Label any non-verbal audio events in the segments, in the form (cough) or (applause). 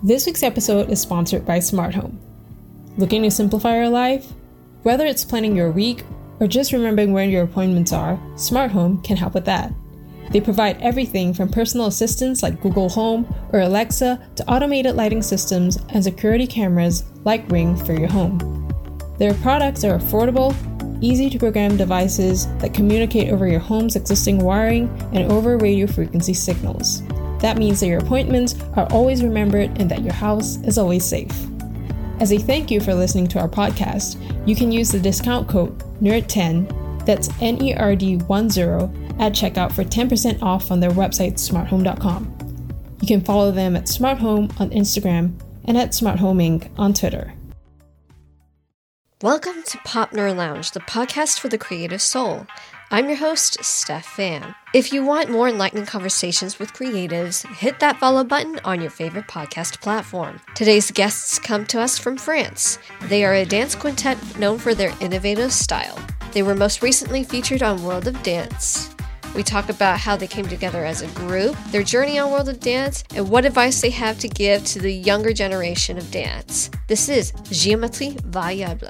This week's episode is sponsored by Smart Home. Looking to simplify your life? Whether it's planning your week or just remembering where your appointments are, Smart Home can help with that. They provide everything from personal assistants like Google Home or Alexa to automated lighting systems and security cameras like Ring for your home. Their products are affordable, easy to program devices that communicate over your home's existing wiring and over radio frequency signals. That means that your appointments are always remembered and that your house is always safe. As a thank you for listening to our podcast, you can use the discount code NERD10, that's N E R D 10, at checkout for 10% off on their website, smarthome.com. You can follow them at Smart Home on Instagram and at Smart Home Inc. on Twitter. Welcome to Pop Nerd Lounge, the podcast for the creative soul. I'm your host, Steph Pham. If you want more enlightening conversations with creatives, hit that follow button on your favorite podcast platform. Today's guests come to us from France. They are a dance quintet known for their innovative style. They were most recently featured on World of Dance. We talk about how they came together as a group, their journey on World of Dance, and what advice they have to give to the younger generation of dance. This is Géométrie Variable.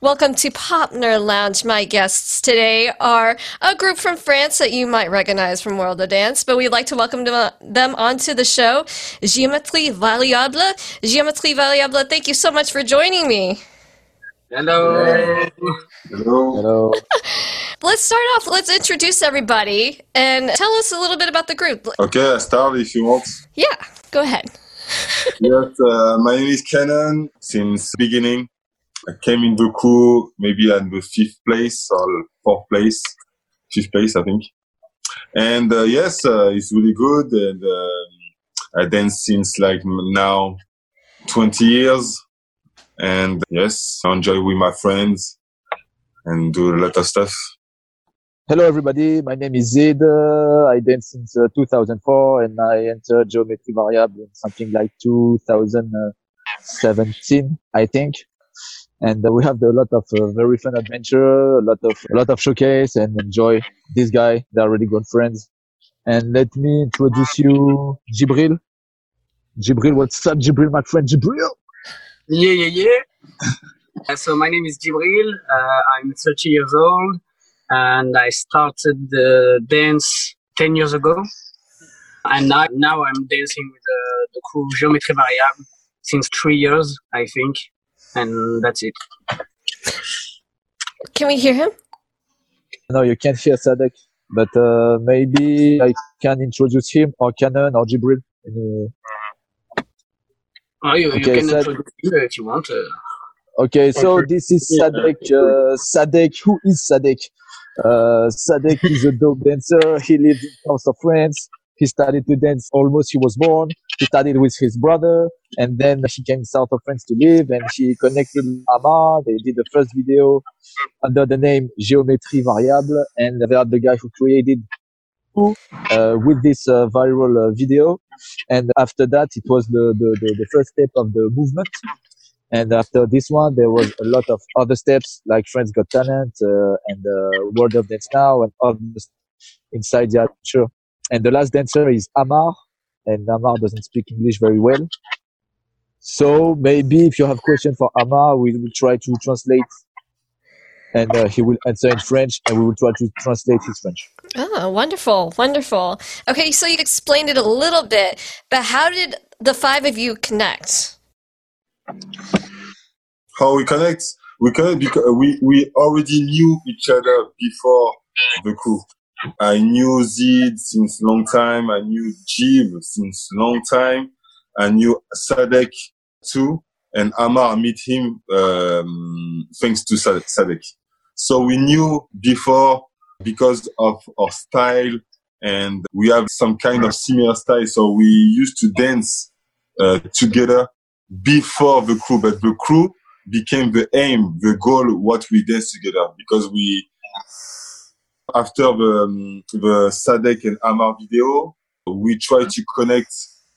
Welcome to Pop Nerd Lounge. My guests today are a group from France that you might recognize from World of Dance, but we'd like to welcome them onto the show, Géométrie Variable. Géométrie Variable, thank you so much for joining me. Hello. Hello. Hello. (laughs) Let's start off. Let's introduce everybody and tell us a little bit about the group. Okay, I start if you want. Yeah, go ahead. (laughs) yes, uh, my name is Kenan. Since beginning, I came in the crew maybe at the fifth place or fourth place, fifth place, I think. And uh, yes, uh, it's really good. And uh, I dance since like now 20 years. And yes, I enjoy with my friends and do a lot of stuff. Hello, everybody. My name is Zid. Uh, I dance since uh, 2004 and I entered Géométrie Variable in something like 2017, I think and uh, we have a lot of uh, very fun adventure, a lot of a lot of showcase, and enjoy this guy. They are really good friends. And let me introduce you, Jibril. Jibril, what's up, Jibril, my friend Jibril? Yeah, yeah, yeah. so my name is Jibril. Uh, I'm 30 years old, and I started the dance 10 years ago. And now, now I'm dancing with uh, the crew Géométrie Variable since three years, I think and that's it. Can we hear him? No, you can't hear Sadek, but uh, maybe I can introduce him or Canon or Jibril. Uh, oh, you, okay, you can Sad- introduce him if you want. Uh. Okay, so this is Sadek. Uh, Sadek, who is Sadek? Uh, Sadek is a dog dancer. He lives in south of France. He started to dance almost he was born. He studied with his brother and then she came south of France to live and she connected with Ama. They did the first video under the name Géométrie Variable and they are the guy who created uh, with this uh, viral uh, video. And after that, it was the, the, the, the, first step of the movement. And after this one, there was a lot of other steps like France Got Talent uh, and uh, World of Dance Now and others inside the adventure. And the last dancer is Amar, and Amar doesn't speak English very well. So maybe if you have question for Amar, we will try to translate and uh, he will answer in French and we will try to translate his French. Oh, wonderful, wonderful. Okay, so you explained it a little bit, but how did the five of you connect? How we connect? We connect because we, we already knew each other before the crew. I knew Zid since long time. I knew Jib since long time. I knew Sadek too, and Amar meet him um, thanks to Sadek. So we knew before because of our style, and we have some kind of similar style. So we used to dance uh, together before the crew, but the crew became the aim, the goal, what we dance together because we after the, um, the Sadek and Amar video, we try to connect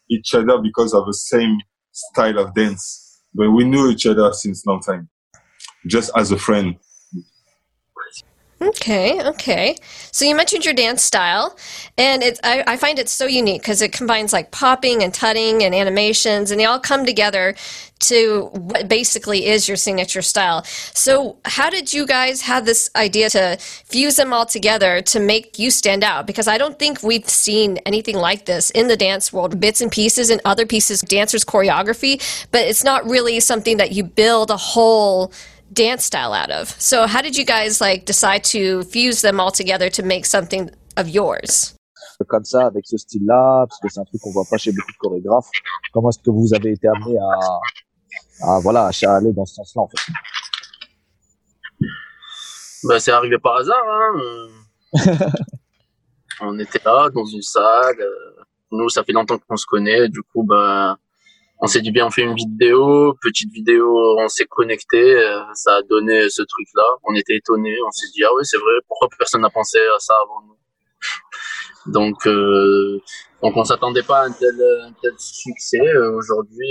each other because of the same style of dance. But we knew each other since long time, just as a friend. Okay, okay. So you mentioned your dance style, and it's I, I find it so unique because it combines like popping and tutting and animations, and they all come together to what basically is your signature style. So how did you guys have this idea to fuse them all together to make you stand out? Because I don't think we've seen anything like this in the dance world. Bits and pieces and other pieces, dancers choreography, but it's not really something that you build a whole dance style out of. So how did you guys like decide to fuse them all together to make something of yours? Comme ça, avec ce style-là, parce que c'est un truc qu'on voit pas chez beaucoup de chorégraphes. Comment est-ce que vous avez été amené à, à voilà, à aller dans ce sens-là, en fait? Bah, c'est arrivé par hasard, hein. (laughs) on était là, dans une salle. Euh, nous, ça fait longtemps qu'on se connaît. Du coup, bah, on s'est dit bien, on fait une vidéo, petite vidéo, on s'est connecté, euh, ça a donné ce truc-là. On était étonnés, on s'est dit ah oui c'est vrai, pourquoi personne n'a pensé à ça avant nous? (laughs) Donc euh, donc on s'attendait pas à un tel, tel succès. Euh, aujourd'hui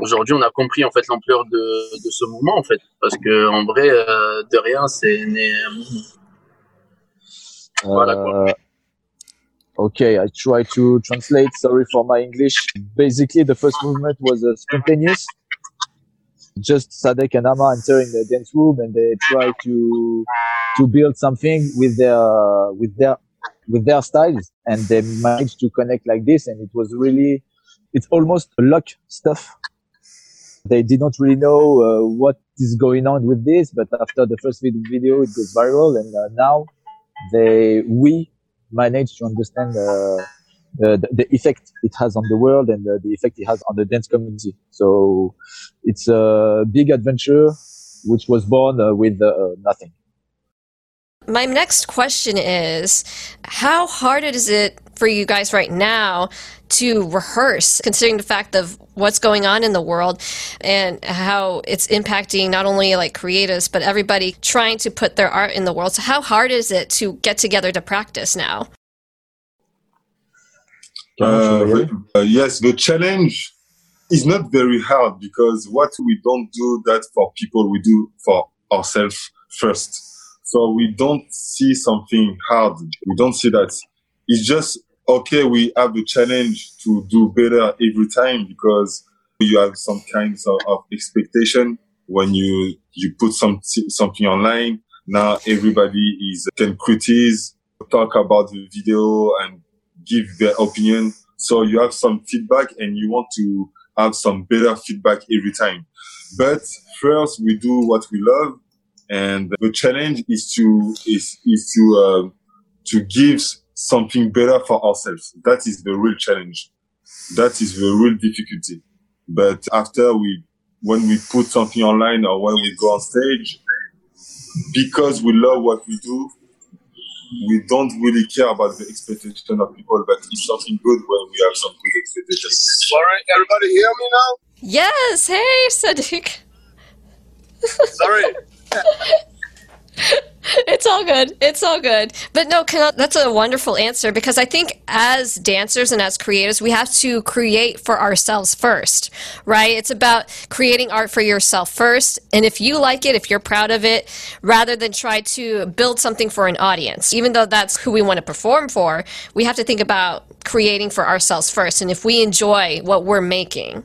aujourd'hui on a compris en fait l'ampleur de, ce mouvement parce que en vrai de rien c'est né un mouvement. Voilà quoi. Okay, I try to translate. Sorry for my English. Basically, the first movement was uh, spontaneous. Just Sadek and Ama entering the dance room, and they try to to build something with their with their with their styles, and they managed to connect like this. And it was really, it's almost luck stuff. They did not really know uh, what is going on with this, but after the first video, it goes viral, and uh, now they we manage to understand uh, the, the effect it has on the world and the, the effect it has on the dance community. So it's a big adventure which was born uh, with uh, nothing. My next question is how hard is it for you guys right now to rehearse, considering the fact of what's going on in the world and how it's impacting not only like creatives, but everybody trying to put their art in the world. So, how hard is it to get together to practice now? Uh, uh, yes, the challenge is not very hard because what we don't do that for people, we do for ourselves first. So we don't see something hard. We don't see that. It's just okay. We have the challenge to do better every time because you have some kinds of, of expectation when you you put some something online. Now everybody is can criticize, talk about the video, and give their opinion. So you have some feedback and you want to have some better feedback every time. But first we do what we love and the challenge is to, is, is to, uh, to give something better for ourselves. That is the real challenge. That is the real difficulty. But after we, when we put something online or when we go on stage, because we love what we do, we don't really care about the expectation of people, but it's something good when we have some good expectations. All right, everybody hear me now? Yes. Hey, Sadek. (laughs) Sorry. It's all good. It's all good. But no, that's a wonderful answer because I think as dancers and as creators, we have to create for ourselves first, right? It's about creating art for yourself first. And if you like it, if you're proud of it, rather than try to build something for an audience, even though that's who we want to perform for, we have to think about creating for ourselves first. And if we enjoy what we're making.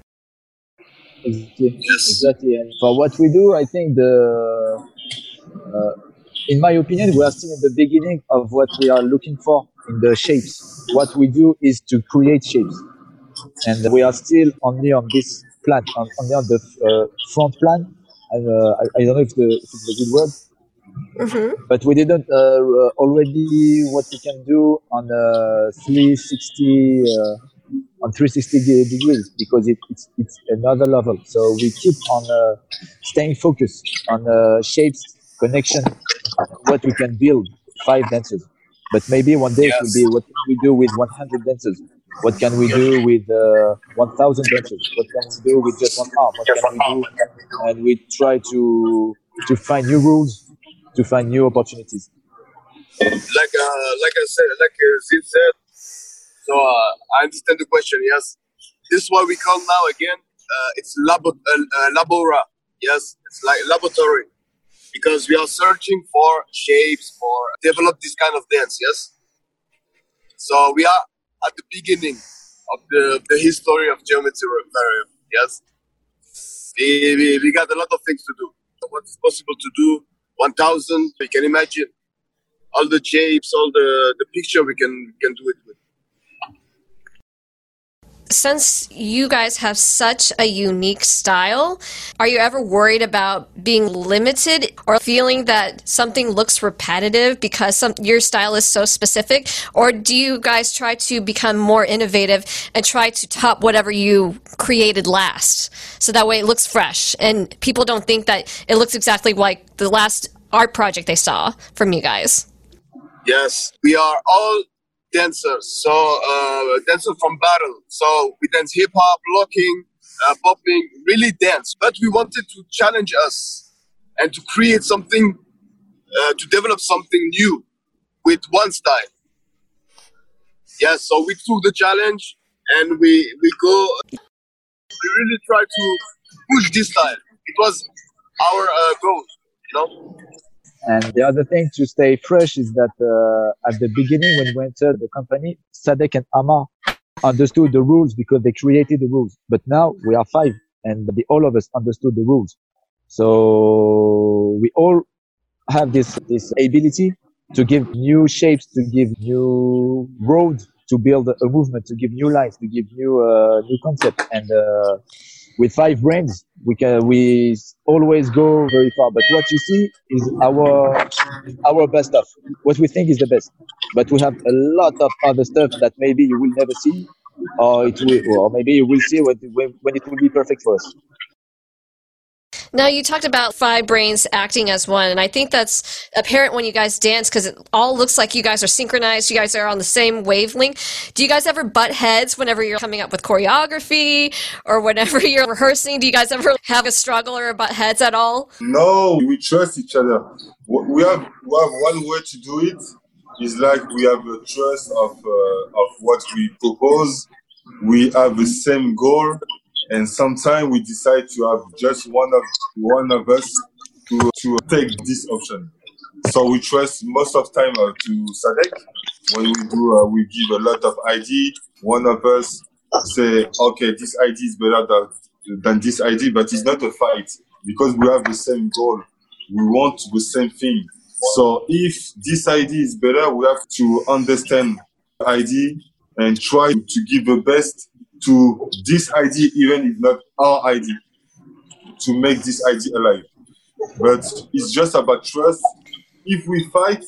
Exactly. Yes. Exactly. And for what we do, I think the uh, in my opinion, we are still in the beginning of what we are looking for in the shapes. What we do is to create shapes. And we are still only on this plan, on, only on the uh, front plan. And, uh, I, I, don't know if, the, if it's a good word. Mm-hmm. But we didn't uh, already what we can do on uh, 360 uh, on 360 degrees because it, it's it's another level. So we keep on uh, staying focused on uh, shapes, connection, what we can build five dancers. But maybe one day yes. it will be what can we do with 100 dancers? What can we do with uh, 1,000 dancers? What can we do with just one arm? What can we do? And we try to to find new rules, to find new opportunities. Like uh, like I said, like uh, Zid said. So uh, I understand the question. Yes, this is what we call now again. Uh, it's labo- uh, uh, labora. Yes, it's like laboratory because we are searching for shapes for develop this kind of dance. Yes. So we are at the beginning of the, the history of geometry. Yes. We, we, we got a lot of things to do. What is possible to do? 1000, you can imagine all the shapes, all the, the picture we can, we can do it since you guys have such a unique style, are you ever worried about being limited or feeling that something looks repetitive because some, your style is so specific? Or do you guys try to become more innovative and try to top whatever you created last? So that way it looks fresh and people don't think that it looks exactly like the last art project they saw from you guys. Yes, we are all dancers. So uh, dancers from battle. So we dance hip hop, locking, uh, popping, really dance. But we wanted to challenge us and to create something, uh, to develop something new with one style. Yeah, so we took the challenge and we we go. We really try to push this style. It was our uh, goal, you know. And the other thing to stay fresh is that uh, at the beginning when we entered the company, Sadek and Ama understood the rules because they created the rules. But now we are five and the, all of us understood the rules. So we all have this, this ability to give new shapes, to give new roads, to build a movement, to give new lines, to give new, uh, new concept. And, uh, with five brains, we can we always go very far. But what you see is our our best stuff. What we think is the best. But we have a lot of other stuff that maybe you will never see, or it will, or maybe you will see when when it will be perfect for us. Now, you talked about five brains acting as one, and I think that's apparent when you guys dance because it all looks like you guys are synchronized. You guys are on the same wavelength. Do you guys ever butt heads whenever you're coming up with choreography or whenever (laughs) you're rehearsing? Do you guys ever have a struggle or butt heads at all? No, we trust each other. We have, we have one way to do it. It's like we have a trust of, uh, of what we propose. We have the same goal and sometimes we decide to have just one of one of us to, to take this option. So we trust most of time uh, to Sadek. When we do, uh, we give a lot of ID. One of us say, okay, this ID is better than, than this ID, but it's not a fight because we have the same goal. We want the same thing. So if this ID is better, we have to understand ID and try to give the best to this idea, even if not our idea, to make this idea alive. But it's just about trust. If we fight,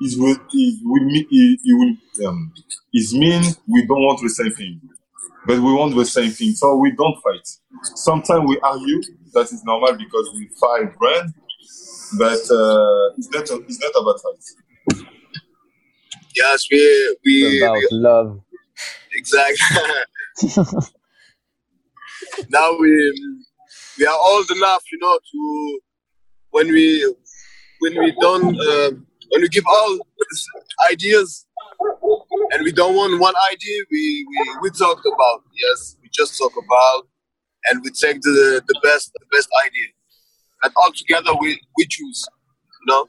it will it will it, it will um, it mean we don't want the same thing, but we want the same thing, so we don't fight. Sometimes we argue. That is normal because we fight brand, but uh, it's not it's not about fight. Yes, we we, it's about we love. Exactly. (laughs) (laughs) now we we are old enough, you know, to when we when we don't uh, when we give all ideas and we don't want one idea, we we, we talked about yes, we just talk about and we take the the best the best idea, and all together we we choose, you know.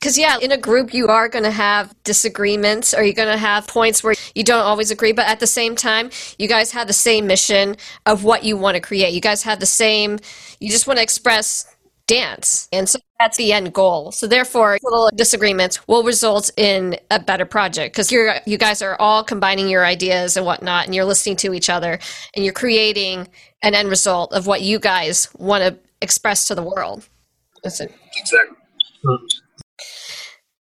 Because, yeah, in a group, you are going to have disagreements or you're going to have points where you don't always agree. But at the same time, you guys have the same mission of what you want to create. You guys have the same, you just want to express dance. And so that's the end goal. So therefore, little disagreements will result in a better project because you're, you guys are all combining your ideas and whatnot, and you're listening to each other, and you're creating an end result of what you guys want to express to the world. That's it. Exactly.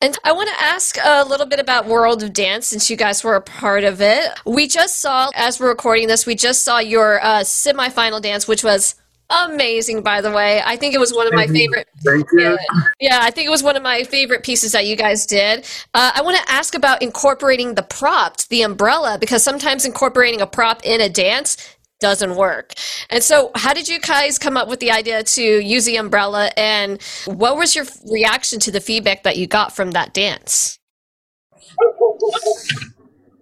And I want to ask a little bit about World of Dance since you guys were a part of it. We just saw, as we're recording this, we just saw your uh, semifinal dance, which was amazing, by the way. I think it was one of my favorite. Thank you. Yeah, I think it was one of my favorite pieces that you guys did. Uh, I want to ask about incorporating the prop, the umbrella, because sometimes incorporating a prop in a dance doesn't work. And so, how did you guys come up with the idea to use the umbrella, and what was your reaction to the feedback that you got from that dance?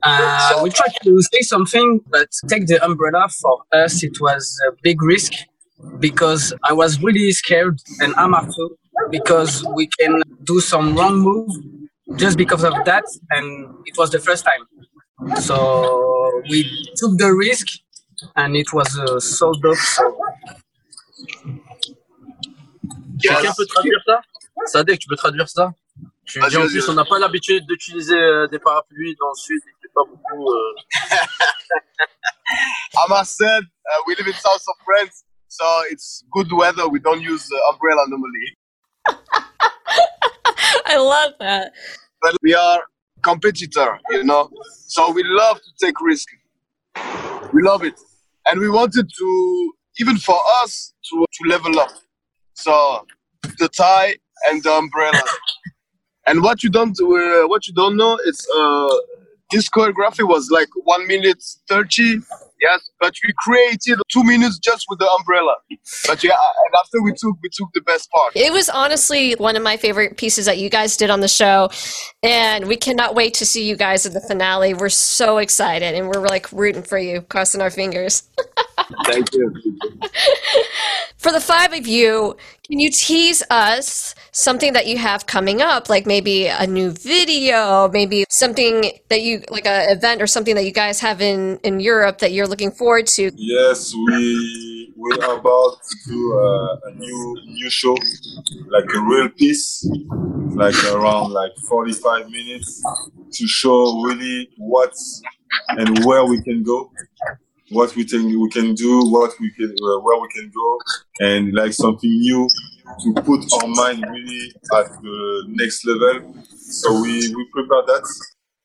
Uh, we tried to say something, but take the umbrella for us, it was a big risk because I was really scared, and I'm after because we can do some wrong move just because of that, and it was the first time. So we took the risk, and it was uh, so dope. So Quelqu'un peut traduire ça Sadek, tu peux traduire ça Tu Vas-y, dis en vas-y, plus, vas-y. on n'a pas l'habitude d'utiliser euh, des parapluies dans le sud, il fait pas beaucoup. euh, (laughs) Amma said uh, we live in south of France, so it's good weather. We don't use uh, umbrella normally, (laughs) I love that. but we are competitor, you know. So we love to take risk. We love it, and we wanted to even for us to to level up. So the tie and the umbrella. and what you don't uh, what you don't know is uh, this choreography was like one minute thirty. Yes, but we created two minutes just with the umbrella. But yeah, and after we took we took the best part. It was honestly one of my favorite pieces that you guys did on the show, and we cannot wait to see you guys in the finale. We're so excited, and we're like rooting for you, crossing our fingers. (laughs) Thank you. For the five of you, can you tease us something that you have coming up, like maybe a new video, maybe something that you like a event or something that you guys have in in Europe that you're looking forward to? Yes, we we are about to do uh, a new new show, like a real piece, like around like 45 minutes to show really what and where we can go, what we think we can do, what we can uh, where we can go, and like something new to put our mind really at the next level. So we we prepare that,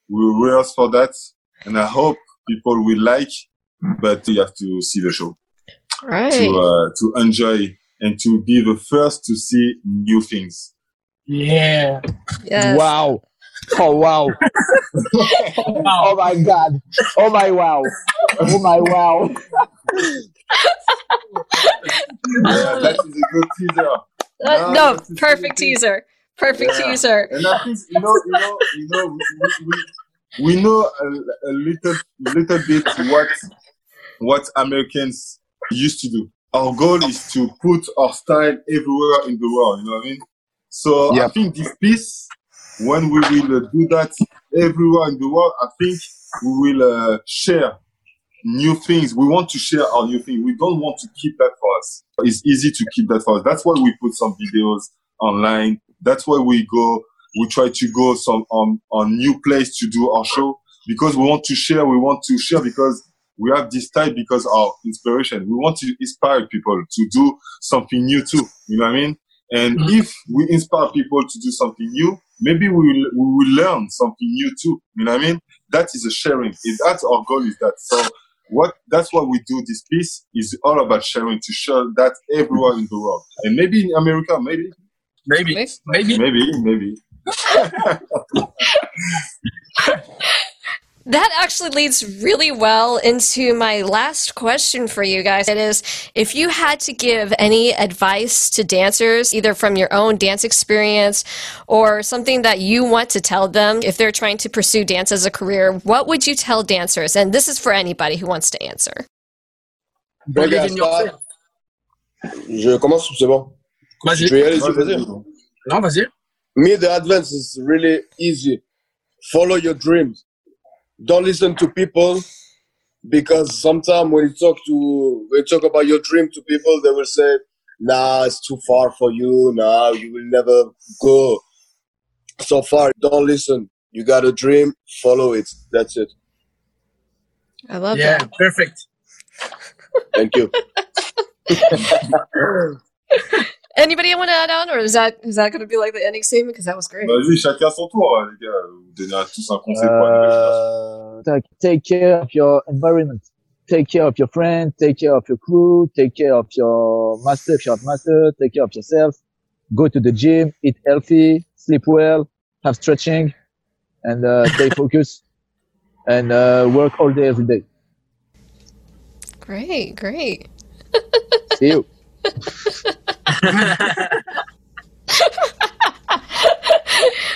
we rehearse for that, and I hope people will like but you have to see the show Right. to uh, to enjoy and to be the first to see new things. yeah, Yes. Wow. Oh wow. oh my god. Oh my wow. Oh my wow. Yeah, that is a good teaser. Uh, No, no, perfect teaser. Perfect Yeah. teaser. And I think you know, you know, you know, we, we, we know a, a little, little bit what what Americans used to do. Our goal is to put our style everywhere in the world. You know what I mean? So I think this piece, when we will uh, do that everywhere in the world, I think we will uh, share new things. We want to share our new thing. We don't want to keep that for us. It's easy to keep that for us. That's why we put some videos online. That's why we go. We try to go some on on new place to do our show because we want to share. We want to share because we have this type because of inspiration. We want to inspire people to do something new too. You know what I mean? And mm-hmm. if we inspire people to do something new, maybe we will, we will learn something new too. You know what I mean? That is a sharing. It, that's our goal is that. So what, that's why we do this piece is all about sharing to share that everywhere in the world. And maybe in America, maybe, maybe, maybe. maybe, maybe. (laughs) (laughs) (laughs) That actually leads really well into my last question for you guys. It is if you had to give any advice to dancers, either from your own dance experience or something that you want to tell them if they're trying to pursue dance as a career, what would you tell dancers? And this is for anybody who wants to answer. Believe in yourself. Je commence, c'est bon. Vas-y. Je vais y aller, je vais dire. Non, vas-y. Me, the advance is really easy. Follow your dreams. Don't listen to people because sometimes when you talk to when you talk about your dream to people, they will say, "Nah, it's too far for you. Nah, you will never go so far." Don't listen. You got a dream, follow it. That's it. I love Yeah, that. perfect. Thank you. (laughs) Anybody want to add on, or is that is that going to be like the ending statement? Because that was great. Vas-y, chacun son tour, les gars. Vous donnez tous un conseil pour la nouvelle génération. Uh, take, take care of your environment. Take care of your friends. Take care of your crew. Take care of your master if you're not master. Take care of yourself. Go to the gym. Eat healthy. Sleep well. Have stretching, and uh, stay (laughs) focused. And uh, work all day every day. Great, great. See you. (laughs) Guys, (laughs)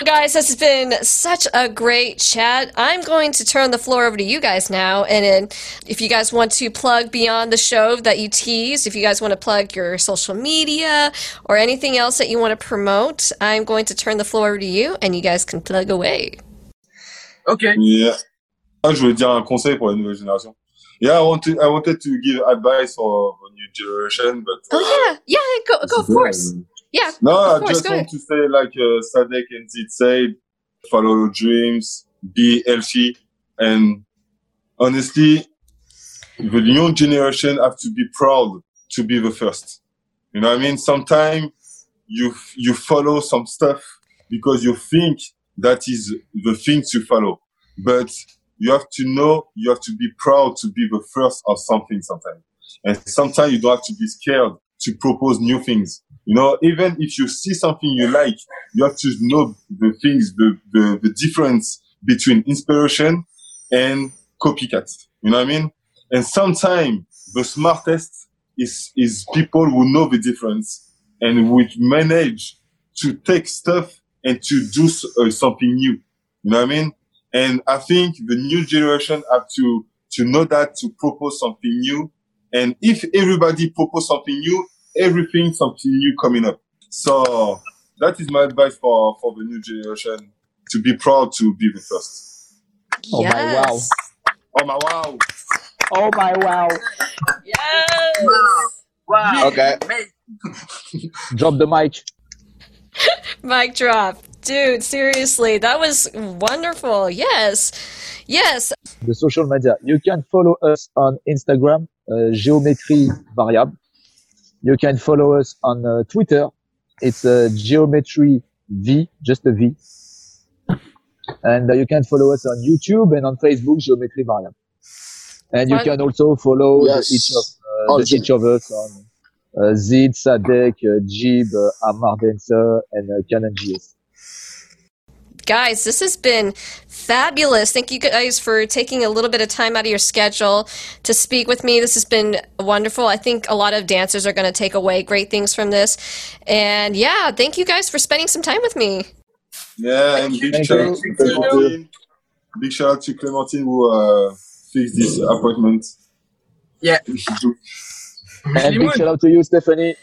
Guys, this has been such a great chat. I'm going to turn the floor over to you guys now. And then if you guys want to plug beyond the show that you teased, if you guys want to plug your social media or anything else that you want to promote, I'm going to turn the floor over to you and you guys can plug away. Okay. Yeah. Ah, je voulais dire un conseil pour la nouvelle génération. Yeah, I wanted, I wanted to give advice for the new generation, but. Oh, yeah. Yeah, go, go of course. Yeah. No, of I course, just go want ahead. to say, like uh, Sadek and Zid said, follow your dreams, be healthy, and honestly, the young generation have to be proud to be the first. You know what I mean? Sometimes you you follow some stuff because you think that is the thing to follow, but you have to know you have to be proud to be the first of something sometimes, and sometimes you don't have to be scared to propose new things. You know, even if you see something you like, you have to know the things, the, the, the difference between inspiration and copycat. You know what I mean? And sometimes the smartest is, is people who know the difference and would manage to take stuff and to do uh, something new. You know what I mean? And I think the new generation have to, to know that to propose something new. And if everybody propose something new, everything something new coming up. So that is my advice for, for the new generation to be proud to be the first. Oh my wow. Oh my wow. Oh my wow. Yes. Wow. Okay. (laughs) Drop the mic. (laughs) Mic drop. Dude, seriously, that was wonderful. Yes. Yes. The social media. You can follow us on Instagram, Géométrie Variable. You can follow us on uh, Twitter. It's uh, Geometry V, just a V. And uh, you can follow us on YouTube and on Facebook, Géométrie Variable. And you can also follow Yes. each of uh, Oh, the, Jib. each of us on uh, Zid, Sadek, uh, Jib, uh, Amar Dancer, and uh, Canon GS. Guys, this has been fabulous. Thank you guys for taking a little bit of time out of your schedule to speak with me. This has been wonderful. I think a lot of dancers are going to take away great things from this. And yeah, thank you guys for spending some time with me. Yeah, and big Thank shout you. out to Clementine. Big shout out to Clementine who uh, fixed this appointment. Yeah. And big shout out to you, Stephanie.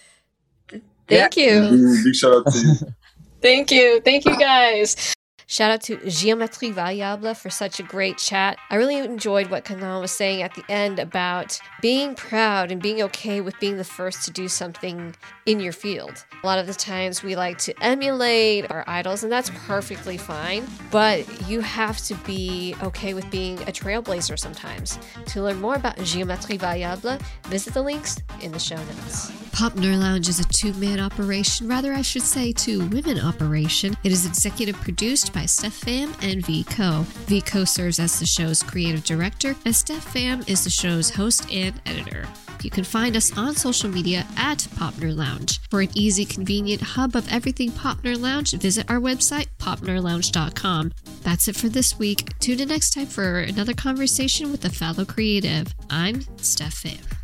Thank you. Big, big shout out to you. (laughs) Thank you. Thank you guys. Shout out to Géométrie Variable for such a great chat. I really enjoyed what Kanan was saying at the end about being proud and being okay with being the first to do something in your field. A lot of the times we like to emulate our idols, and that's perfectly fine, but you have to be okay with being a trailblazer sometimes. To learn more about Géométrie Variable, visit the links in the show notes. Pop Nerd Lounge is a two man operation, rather, I should say, two women operation. It is executive produced by Steph Pham and V Co. V Co serves as the show's creative director, and Steph Pham is the show's host and editor. You can find us on social media at Pop Nerd Lounge. For an easy, convenient hub of everything Pop Nerd Lounge, visit our website, popnerdlounge.com. That's it for this week. Tune in next time for another conversation with a fellow creative. I'm Steph Pham.